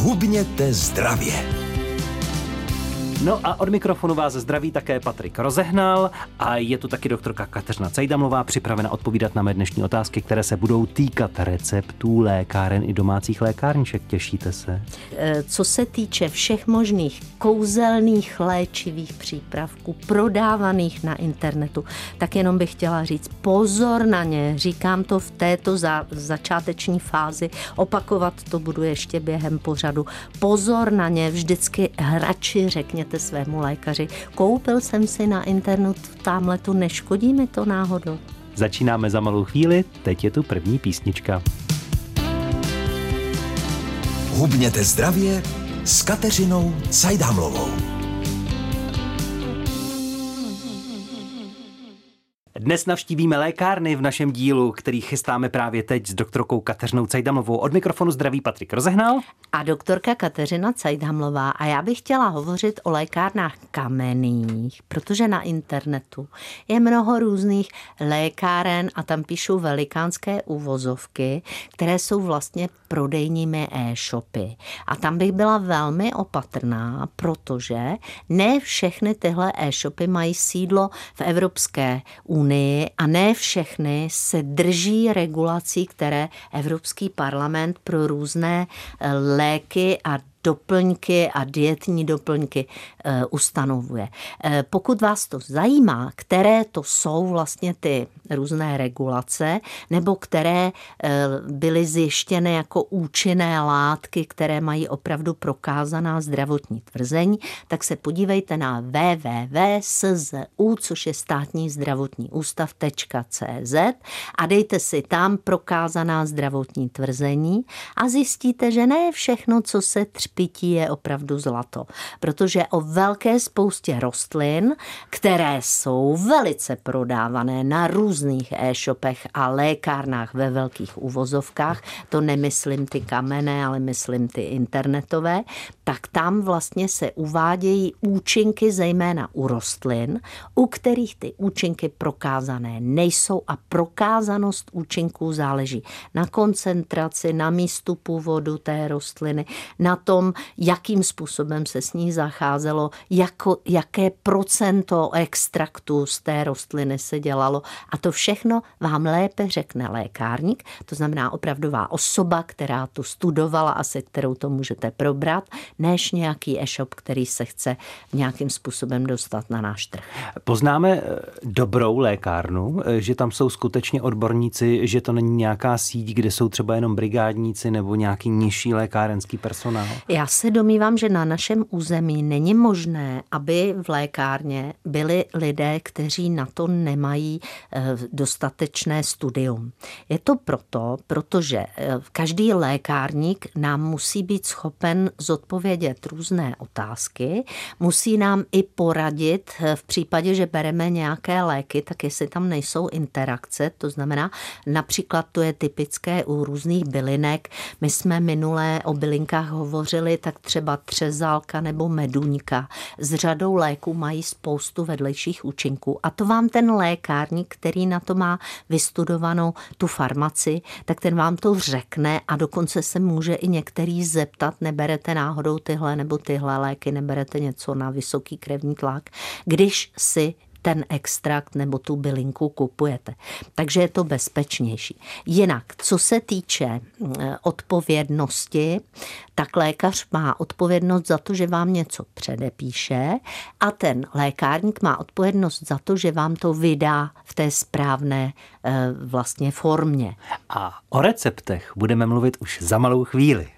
Hubněte zdravě. No a od mikrofonu vás zdraví také Patrik Rozehnal a je tu taky doktorka Kateřina Cajdamlová připravena odpovídat na mé dnešní otázky, které se budou týkat receptů lékáren i domácích lékárniček. Těšíte se? E, co se týče všech možných kouzelných léčivých přípravků prodávaných na internetu, tak jenom bych chtěla říct pozor na ně. Říkám to v této za, začáteční fázi, opakovat to budu ještě během pořadu. Pozor na ně, vždycky hrači řekněte řekněte svému lékaři, koupil jsem si na internetu tamhle tu, neškodí mi to náhodou. Začínáme za malou chvíli, teď je tu první písnička. Hubněte zdravě s Kateřinou Cajdhamlovou. Dnes navštívíme lékárny v našem dílu, který chystáme právě teď s doktorkou Kateřinou Cajdamovou. Od mikrofonu zdraví Patrik Rozehnal. A doktorka Kateřina Cajdhamlová. A já bych chtěla hovořit o lékárnách kamenných, protože na internetu je mnoho různých lékáren a tam píšou velikánské uvozovky, které jsou vlastně prodejními e-shopy. A tam bych byla velmi opatrná, protože ne všechny tyhle e-shopy mají sídlo v Evropské unii unii a ne všechny se drží regulací, které Evropský parlament pro různé eh, léky a doplňky a dietní doplňky e, ustanovuje. E, pokud vás to zajímá, které to jsou vlastně ty různé regulace, nebo které e, byly zjištěny jako účinné látky, které mají opravdu prokázaná zdravotní tvrzení, tak se podívejte na www.szu, což je státní zdravotní ústav.cz a dejte si tam prokázaná zdravotní tvrzení a zjistíte, že ne všechno, co se tř pití je opravdu zlato. Protože o velké spoustě rostlin, které jsou velice prodávané na různých e-shopech a lékárnách ve velkých uvozovkách, to nemyslím ty kamenné, ale myslím ty internetové, tak tam vlastně se uvádějí účinky zejména u rostlin, u kterých ty účinky prokázané nejsou a prokázanost účinků záleží na koncentraci, na místu původu té rostliny, na tom, tom, jakým způsobem se s ní zacházelo, jako, jaké procento extraktu z té rostliny se dělalo. A to všechno vám lépe řekne lékárník, to znamená opravdová osoba, která tu studovala a se kterou to můžete probrat, než nějaký e-shop, který se chce nějakým způsobem dostat na náš trh. Poznáme eh, dobrou lékárnu, eh, že tam jsou skutečně odborníci, že to není nějaká síť, kde jsou třeba jenom brigádníci nebo nějaký nižší lékárenský personál? Já se domývám, že na našem území není možné, aby v lékárně byli lidé, kteří na to nemají eh, dostatečné studium. Je to proto, protože eh, každý lékárník nám musí být schopen zodpovědět různé otázky, musí nám i poradit eh, v případě, že bereme nějaké léky, tak jestli tam nejsou interakce, to znamená například to je typické u různých bylinek. My jsme minulé o bylinkách hovořili hovořili, tak třeba třezálka nebo meduňka s řadou léků mají spoustu vedlejších účinků. A to vám ten lékárník, který na to má vystudovanou tu farmaci, tak ten vám to řekne a dokonce se může i některý zeptat, neberete náhodou tyhle nebo tyhle léky, neberete něco na vysoký krevní tlak, když si ten extrakt nebo tu bylinku kupujete. Takže je to bezpečnější. Jinak, co se týče mm, odpovědnosti, tak lékař má odpovědnost za to, že vám něco předepíše a ten lékárník má odpovědnost za to, že vám to vydá v té správné eh, vlastně formě. A o receptech budeme mluvit už za malou chvíli.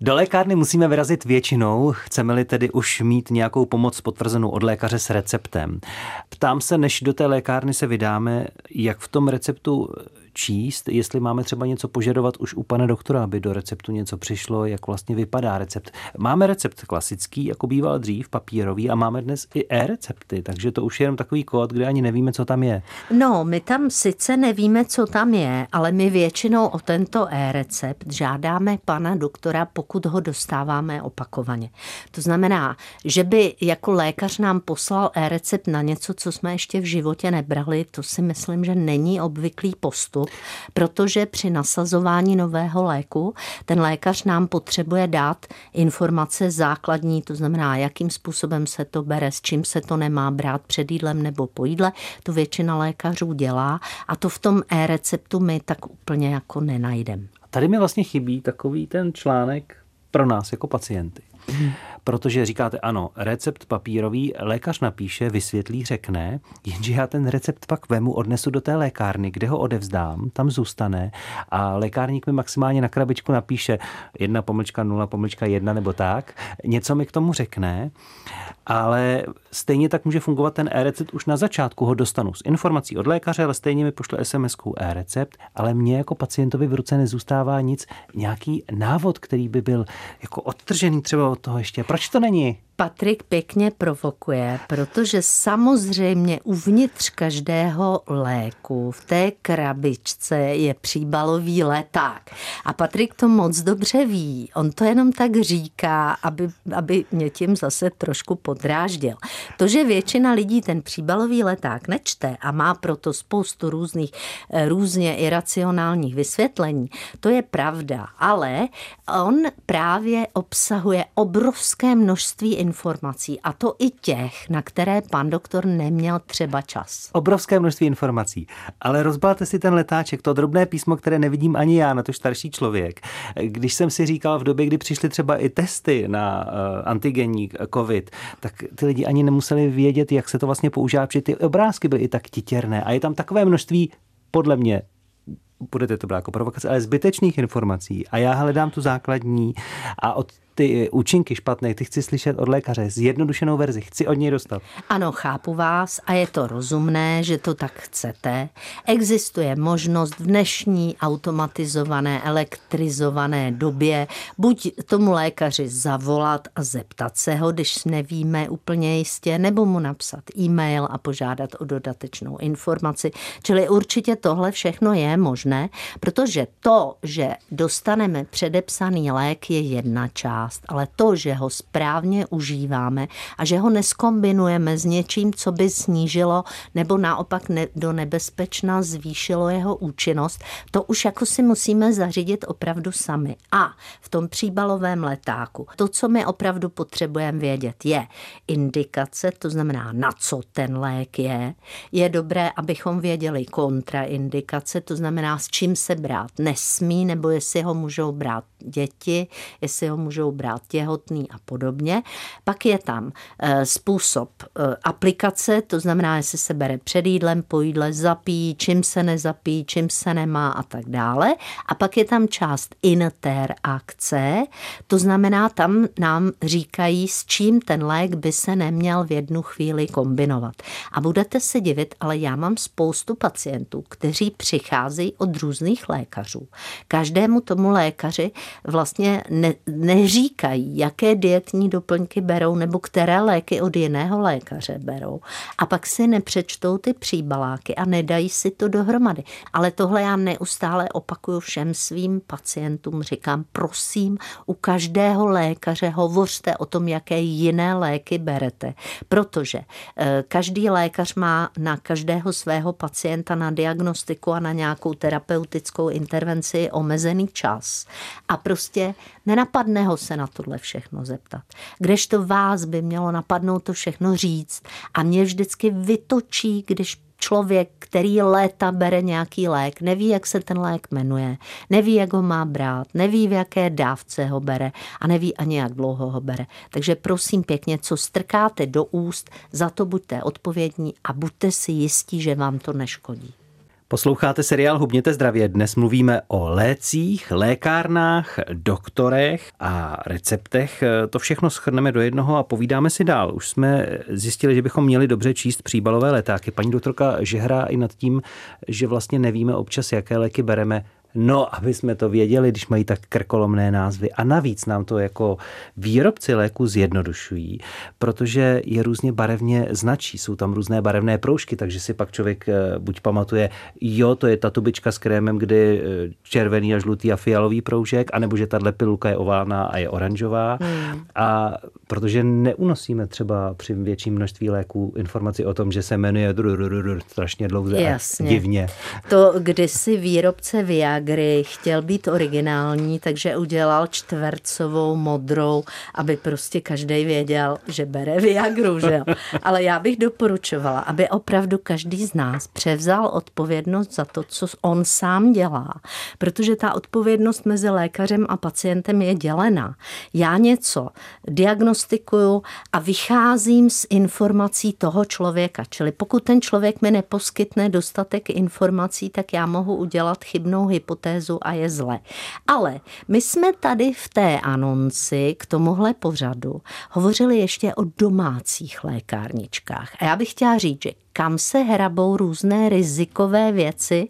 Do lékárny musíme vyrazit většinou, chceme-li tedy už mít nějakou pomoc potvrzenou od lékaře s receptem. Ptám se, než do té lékárny se vydáme, jak v tom receptu číst, jestli máme třeba něco požadovat už u pana doktora, aby do receptu něco přišlo, jak vlastně vypadá recept. Máme recept klasický, jako býval dřív, papírový, a máme dnes i e-recepty, takže to už je jenom takový kód, kde ani nevíme, co tam je. No, my tam sice nevíme, co tam je, ale my většinou o tento e-recept žádáme pana doktora, pokud ho dostáváme opakovaně. To znamená, že by jako lékař nám poslal e-recept na něco, co jsme ještě v životě nebrali, to si myslím, že není obvyklý postup protože při nasazování nového léku ten lékař nám potřebuje dát informace základní, to znamená, jakým způsobem se to bere, s čím se to nemá brát před jídlem nebo po jídle. To většina lékařů dělá a to v tom e-receptu my tak úplně jako nenajdeme. Tady mi vlastně chybí takový ten článek pro nás jako pacienty. Protože říkáte, ano, recept papírový, lékař napíše, vysvětlí, řekne, jenže já ten recept pak vemu, odnesu do té lékárny, kde ho odevzdám, tam zůstane a lékárník mi maximálně na krabičku napíše jedna pomlčka, nula pomlčka, jedna nebo tak, něco mi k tomu řekne, ale stejně tak může fungovat ten e-recept, už na začátku ho dostanu s informací od lékaře, ale stejně mi pošle sms e-recept, ale mně jako pacientovi v ruce nezůstává nic, nějaký návod, který by byl jako odtržený třeba toho ještě. Proč to není? Patrik pěkně provokuje, protože samozřejmě uvnitř každého léku v té krabičce je příbalový leták. A Patrik to moc dobře ví. On to jenom tak říká, aby, aby mě tím zase trošku podráždil. To, že většina lidí ten příbalový leták nečte a má proto spoustu různých, eh, různě iracionálních vysvětlení, to je pravda. Ale on právě obsahuje obrovské množství informací a to i těch, na které pan doktor neměl třeba čas. Obrovské množství informací, ale rozbalte si ten letáček, to drobné písmo, které nevidím ani já, na to starší člověk. Když jsem si říkal v době, kdy přišly třeba i testy na uh, antigenní COVID, tak ty lidi ani nemuseli vědět, jak se to vlastně používá, protože ty obrázky byly i tak titěrné a je tam takové množství podle mě budete to brát jako provokace, ale zbytečných informací a já hledám tu základní a od ty účinky špatné, ty chci slyšet od lékaře, zjednodušenou verzi, chci od něj dostat. Ano, chápu vás a je to rozumné, že to tak chcete. Existuje možnost v dnešní automatizované, elektrizované době buď tomu lékaři zavolat a zeptat se ho, když nevíme úplně jistě, nebo mu napsat e-mail a požádat o dodatečnou informaci. Čili určitě tohle všechno je možné, protože to, že dostaneme předepsaný lék, je jedna část část, ale to, že ho správně užíváme a že ho neskombinujeme s něčím, co by snížilo nebo naopak ne, do nebezpečna zvýšilo jeho účinnost, to už jako si musíme zařídit opravdu sami. A v tom příbalovém letáku, to, co my opravdu potřebujeme vědět, je indikace, to znamená, na co ten lék je. Je dobré, abychom věděli kontraindikace, to znamená, s čím se brát nesmí, nebo jestli ho můžou brát děti, jestli ho můžou brát těhotný a podobně. Pak je tam eh, způsob eh, aplikace, to znamená, jestli se bere před jídlem, po jídle, zapíjí, čím se nezapíjí, čím se nemá a tak dále. A pak je tam část interakce, to znamená, tam nám říkají, s čím ten lék by se neměl v jednu chvíli kombinovat. A budete se divit, ale já mám spoustu pacientů, kteří přicházejí od různých lékařů. Každému tomu lékaři vlastně ne, neříkají, říkají, jaké dietní doplňky berou nebo které léky od jiného lékaře berou. A pak si nepřečtou ty příbaláky a nedají si to dohromady. Ale tohle já neustále opakuju všem svým pacientům. Říkám, prosím, u každého lékaře hovořte o tom, jaké jiné léky berete. Protože eh, každý lékař má na každého svého pacienta na diagnostiku a na nějakou terapeutickou intervenci omezený čas. A prostě nenapadne ho se na tohle všechno zeptat. Kdežto vás by mělo napadnout to všechno říct a mě vždycky vytočí, když člověk, který léta bere nějaký lék, neví, jak se ten lék jmenuje, neví, jak ho má brát, neví, v jaké dávce ho bere a neví ani, jak dlouho ho bere. Takže prosím pěkně, co strkáte do úst, za to buďte odpovědní a buďte si jistí, že vám to neškodí. Posloucháte seriál Hubněte zdravě. Dnes mluvíme o lécích, lékárnách, doktorech a receptech. To všechno schrneme do jednoho a povídáme si dál. Už jsme zjistili, že bychom měli dobře číst příbalové letáky. Paní doktorka žehrá i nad tím, že vlastně nevíme občas, jaké léky bereme No, aby jsme to věděli, když mají tak krkolomné názvy. A navíc nám to jako výrobci léku zjednodušují, protože je různě barevně značí. Jsou tam různé barevné proužky, takže si pak člověk eh, buď pamatuje, jo, to je ta tubička s krémem, kdy eh, červený a žlutý a fialový proužek, anebo že tahle pilulka je oválná a je oranžová. Hmm. A protože neunosíme třeba při větším množství léků informaci o tom, že se jmenuje strašně dlouze a divně. To kdysi výrobce Viagry chtěl být originální, takže udělal čtvercovou modrou, aby prostě každý věděl, že bere Viagru, že Ale já bych doporučovala, aby opravdu každý z nás převzal odpovědnost za to, co on sám dělá. Protože ta odpovědnost mezi lékařem a pacientem je dělená. Já něco diagnostikuju a vycházím z informací toho člověka. Čili pokud ten člověk mi neposkytne dostatek informací, tak já mohu udělat chybnou hypotézu a je zle. Ale my jsme tady v té anonci k tomuhle pořadu hovořili ještě o domácích lékárničkách. A já bych chtěla říct, že kam se hrabou různé rizikové věci,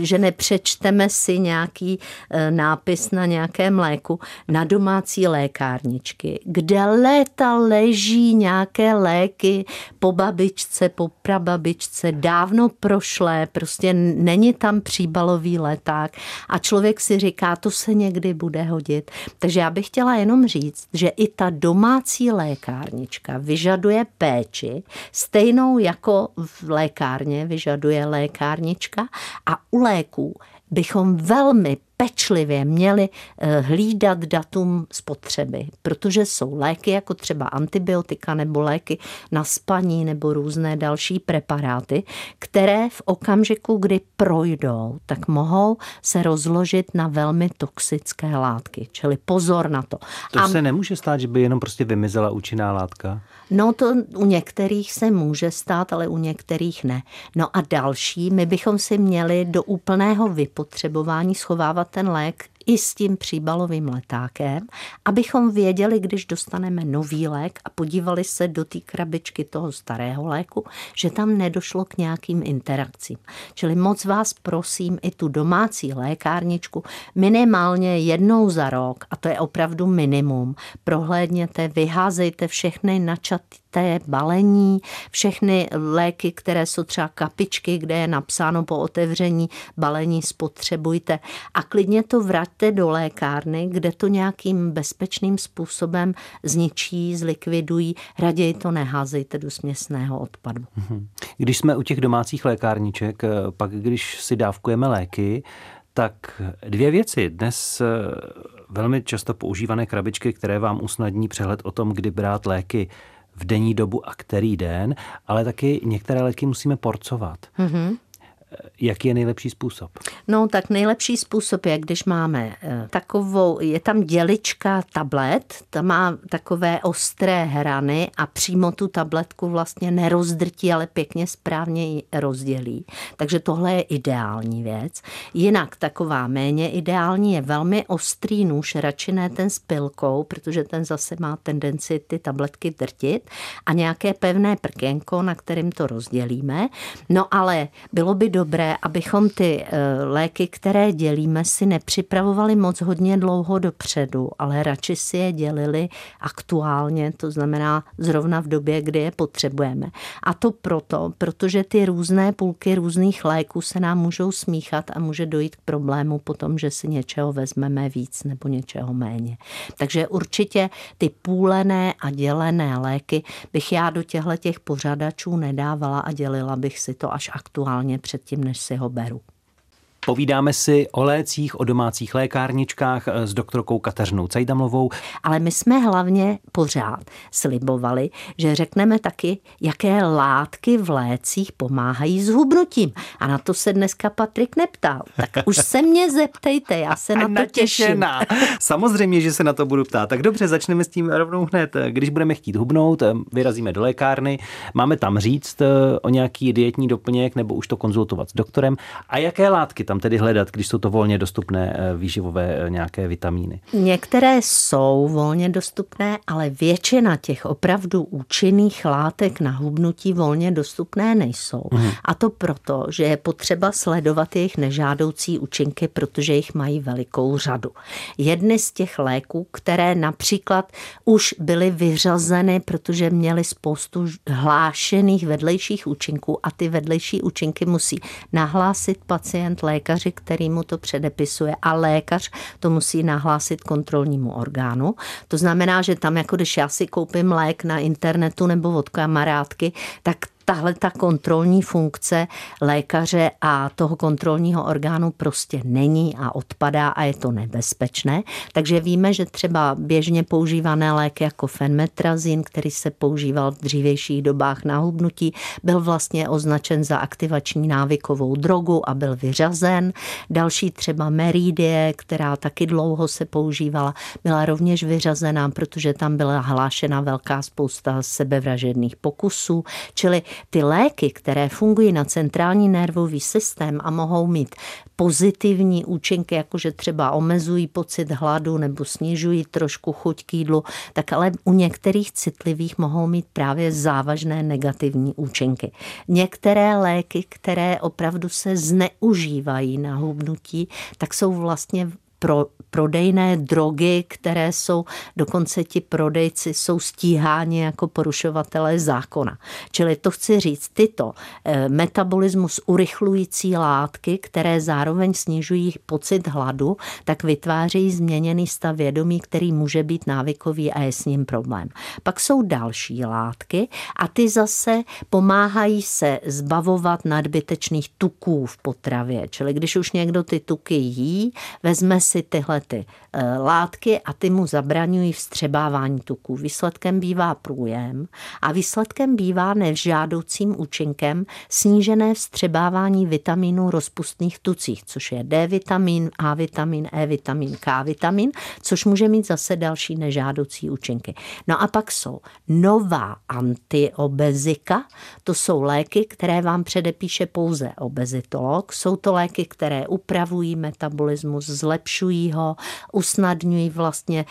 že nepřečteme si nějaký e, nápis na nějakém léku na domácí lékárničky, kde léta leží nějaké léky po babičce, po prababičce, dávno prošlé, prostě není tam příbalový leták a člověk si říká, to se někdy bude hodit. Takže já bych chtěla jenom říct, že i ta domácí lékárnička vyžaduje péči stejnou jako v lékárně vyžaduje lékárnička a u léků bychom velmi pečlivě měli eh, hlídat datum spotřeby, protože jsou léky jako třeba antibiotika nebo léky na spaní nebo různé další preparáty, které v okamžiku, kdy projdou, tak mohou se rozložit na velmi toxické látky. Čili pozor na to. To A... se nemůže stát, že by jenom prostě vymizela účinná látka? No to u některých se může stát, ale u některých ne. No a další, my bychom si měli do úplného vypotřebování schovávat ten lék i s tím příbalovým letákem, abychom věděli, když dostaneme nový lék a podívali se do té krabičky toho starého léku, že tam nedošlo k nějakým interakcím. Čili moc vás prosím i tu domácí lékárničku minimálně jednou za rok, a to je opravdu minimum, prohlédněte, vyházejte všechny načaté té balení, všechny léky, které jsou třeba kapičky, kde je napsáno po otevření balení spotřebujte a klidně to vraťte do lékárny, kde to nějakým bezpečným způsobem zničí, zlikvidují, raději to neházejte do směsného odpadu. Mhm. Když jsme u těch domácích lékárniček, eh, pak když si dávkujeme léky, tak dvě věci. Dnes eh, velmi často používané krabičky, které vám usnadní přehled o tom, kdy brát léky v denní dobu a který den, ale taky některé léky musíme porcovat. Mm-hmm. Jaký je nejlepší způsob? No, tak nejlepší způsob je, když máme eh, takovou, je tam dělička tablet, ta má takové ostré hrany a přímo tu tabletku vlastně nerozdrtí, ale pěkně správně ji rozdělí. Takže tohle je ideální věc. Jinak taková méně ideální je velmi ostrý nůž, radši ne ten s pilkou, protože ten zase má tendenci ty tabletky drtit a nějaké pevné prkénko, na kterým to rozdělíme. No ale bylo by dobré dobré, abychom ty eh, léky, které dělíme, si nepřipravovali moc hodně dlouho dopředu, ale radši si je dělili aktuálně, to znamená zrovna v době, kdy je potřebujeme. A to proto, protože ty různé půlky různých léků se nám můžou smíchat a může dojít k problému potom, že si něčeho vezmeme víc nebo něčeho méně. Takže určitě ty půlené a dělené léky bych já do těchto těch pořadačů nedávala a dělila bych si to až aktuálně před tím, než si ho beru. Povídáme si o lécích, o domácích lékárničkách eh, s doktorkou Kateřinou Cajdamlovou. Ale my jsme hlavně pořád slibovali, že řekneme taky, jaké látky v lécích pomáhají s hubnutím. A na to se dneska Patrik neptal. Tak už se mě zeptejte, já se na to těším. Samozřejmě, že se na to budu ptát. Tak dobře, začneme s tím rovnou hned. Když budeme chtít hubnout, eh, vyrazíme do lékárny, máme tam říct eh, o nějaký dietní doplněk nebo už to konzultovat s doktorem. A jaké látky tam tedy hledat, když jsou to volně dostupné eh, výživové eh, nějaké vitamíny? Některé jsou volně dostupné, ale většina těch opravdu účinných látek na hubnutí volně dostupné nejsou. Hmm. A to proto, že je potřeba sledovat jejich nežádoucí účinky, protože jich mají velikou řadu. Jedny z těch léků, které například už byly vyřazeny, protože měly spoustu hlášených vedlejších účinků a ty vedlejší účinky musí nahlásit pacient lékaři, který mu to předepisuje a lékař to musí nahlásit kontrolnímu orgánu. To znamená, že tam, jako když já si koupím lék na internetu nebo od kamarádky, tak tahle ta kontrolní funkce lékaře a toho kontrolního orgánu prostě není a odpadá a je to nebezpečné. Takže víme, že třeba běžně používané léky jako fenmetrazin, který se používal v dřívějších dobách na hubnutí, byl vlastně označen za aktivační návykovou drogu a byl vyřazen. Další třeba meridie, která taky dlouho se používala, byla rovněž vyřazená, protože tam byla hlášena velká spousta sebevražedných pokusů. Čili ty léky, které fungují na centrální nervový systém a mohou mít pozitivní účinky, jakože třeba omezují pocit hladu nebo snižují trošku chuť k jídlu, tak ale u některých citlivých mohou mít právě závažné negativní účinky. Některé léky, které opravdu se zneužívají na hubnutí, tak jsou vlastně pro prodejné drogy, které jsou, dokonce ti prodejci jsou stíháni jako porušovatelé zákona. Čili to chci říct, tyto eh, metabolismus urychlující látky, které zároveň snižují pocit hladu, tak vytvářejí změněný stav vědomí, který může být návykový a je s ním problém. Pak jsou další látky a ty zase pomáhají se zbavovat nadbytečných tuků v potravě. Čili když už někdo ty tuky jí, vezme si tyhle ty eh, látky a ty mu zabraňují vstřebávání tuků. Výsledkem bývá průjem a výsledkem bývá nevžádoucím účinkem snížené vstřebávání vitaminů rozpustných tucích, což je D vitamin, A vitamin, E vitamin, K vitamin, což může mít zase další nežádoucí účinky. No a pak jsou nová antiobezika, to jsou léky, které vám předepíše pouze obezitolog. Jsou to léky, které upravují metabolismus, zlepšují ho, ho, usnadňují vlastně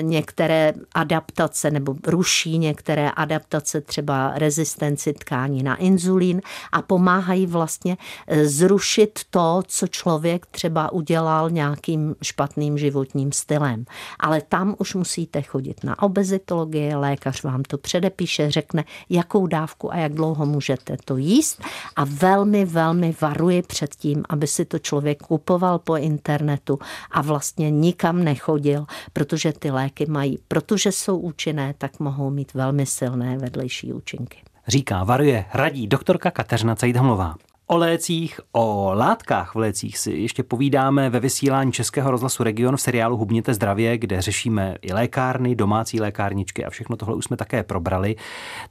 některé adaptace nebo ruší některé adaptace, třeba rezistenci tkání na inzulín a pomáhají vlastně e, zrušit to, co člověk třeba udělal nějakým špatným životním stylem. Ale tam už musíte chodit na obezitologii, lékař vám to předepíše, řekne, jakou dávku a jak dlouho můžete to jíst a velmi, velmi varuji před tím, aby si to člověk kupoval po internetu a vlastně nikam nechodil, protože ty léky mají, protože jsou účinné, tak mohou mít velmi silné vedlejší účinky. Říká, varuje, radí doktorka Kateřina Cajdhamlová. O lécích, o látkách v lécích si ještě povídáme ve vysílání Českého rozhlasu Region v seriálu Hubněte zdravě, kde řešíme i lékárny, domácí lékárničky a všechno tohle už jsme také probrali.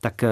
Tak eh,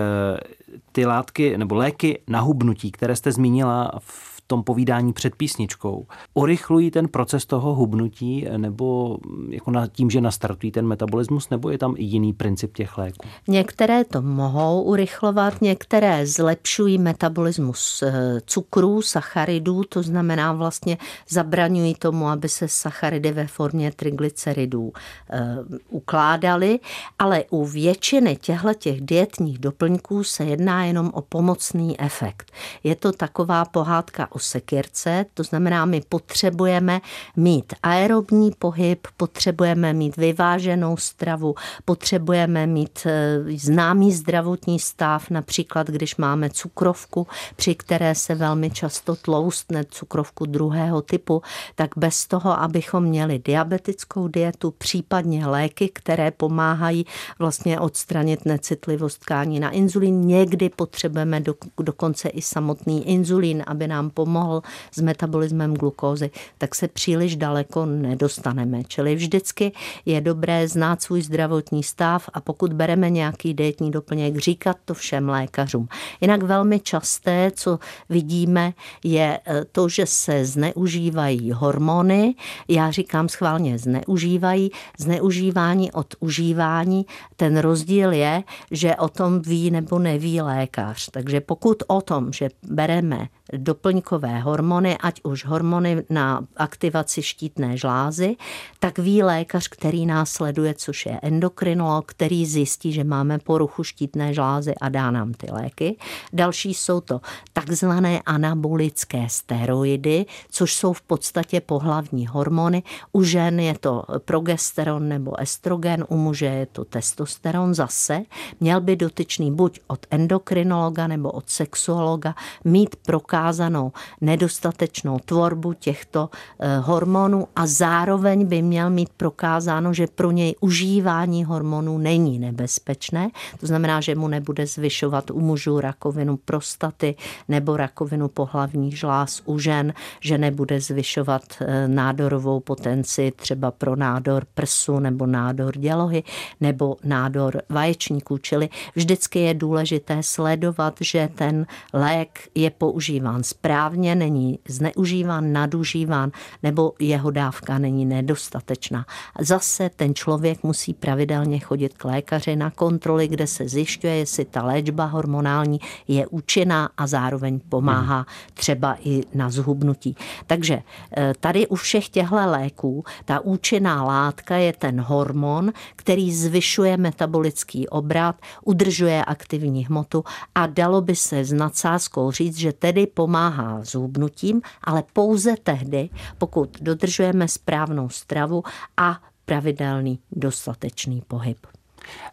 ty látky nebo léky na hubnutí, které jste zmínila v tom povídání před písničkou. Urychlují ten proces toho hubnutí nebo jako na tím, že nastartují ten metabolismus, nebo je tam i jiný princip těch léků? Některé to mohou urychlovat, některé zlepšují metabolismus eh, cukrů, sacharidů, to znamená vlastně zabraňují tomu, aby se sacharidy ve formě triglyceridů eh, ukládaly, ale u většiny těchto těch dietních doplňků se jedná jenom o pomocný efekt. Je to taková pohádka o sekirce, to znamená, my potřebujeme mít aerobní pohyb, potřebujeme mít vyváženou stravu, potřebujeme mít eh, známý zdravotní stav, například když máme cukrovku, při které se velmi často tloustne cukrovku druhého typu, tak bez toho, abychom měli diabetickou dietu, případně léky, které pomáhají vlastně odstranit necitlivost tkání na inzulín. Někdy potřebujeme do, dokonce i samotný inzulín, aby nám pomohl pomohl s metabolismem glukózy, tak se příliš daleko nedostaneme. Čili vždycky je dobré znát svůj zdravotní stav a pokud bereme nějaký dietní doplněk, říkat to všem lékařům. Jinak velmi časté, co vidíme, je eh, to, že se zneužívají hormony. Já říkám schválně zneužívají. Zneužívání od užívání. Ten rozdíl je, že o tom ví nebo neví lékař. Takže pokud o tom, že bereme doplňkové hormony, ať už hormony na aktivaci štítné žlázy, tak ví lékař, který nás sleduje, což je endokrinolog, který zjistí, že máme poruchu štítné žlázy a dá nám ty léky. Další jsou to takzvané anabolické steroidy, což jsou v podstatě pohlavní hormony. U žen je to progesteron nebo estrogen, u muže je to testosteron zase. Měl by dotyčný buď od endokrinologa nebo od sexuologa mít prokázanou nedostatečnou tvorbu těchto eh, hormonů a zároveň by měl mít prokázáno, že pro něj užívání hormonů není nebezpečné. To znamená, že mu nebude zvyšovat u mužů rakovinu prostaty nebo rakovinu pohlavních žláz u žen, že nebude zvyšovat eh, nádorovou potenci třeba pro nádor prsu nebo nádor dělohy nebo nádor vaječníků. Čili vždycky je důležité sledovat, že ten lék je používán správně, není zneužíván, nadužíván nebo jeho dávka není nedostatečná. Zase ten člověk musí pravidelně chodit k lékaři na kontroly, kde se zjišťuje, jestli ta léčba hormonální je účinná a zároveň pomáhá třeba i na zhubnutí. Takže eh, tady u všech těchto léků ta účinná látka je ten hormon, který zvyšuje metabolický obrat, udržuje aktivní hmotu a dalo by se s nadsázkou říct, že tedy pomáhá zhubnutím, ale pouze tehdy, pokud dodržujeme správnou stravu a pravidelný dostatečný pohyb.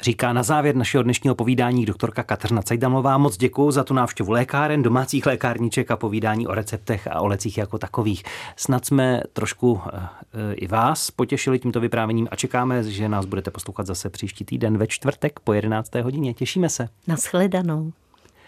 Říká na závěr našeho dnešního povídání doktorka Kateřina Cajdamová. Moc děkuji za tu návštěvu lékáren, domácích lékárníček a povídání o receptech a o lecích jako takových. Snad jsme trošku e, i vás potěšili tímto vyprávěním a čekáme, že nás budete poslouchat zase příští týden ve čtvrtek po 11. hodině. Těšíme se. Naschledanou.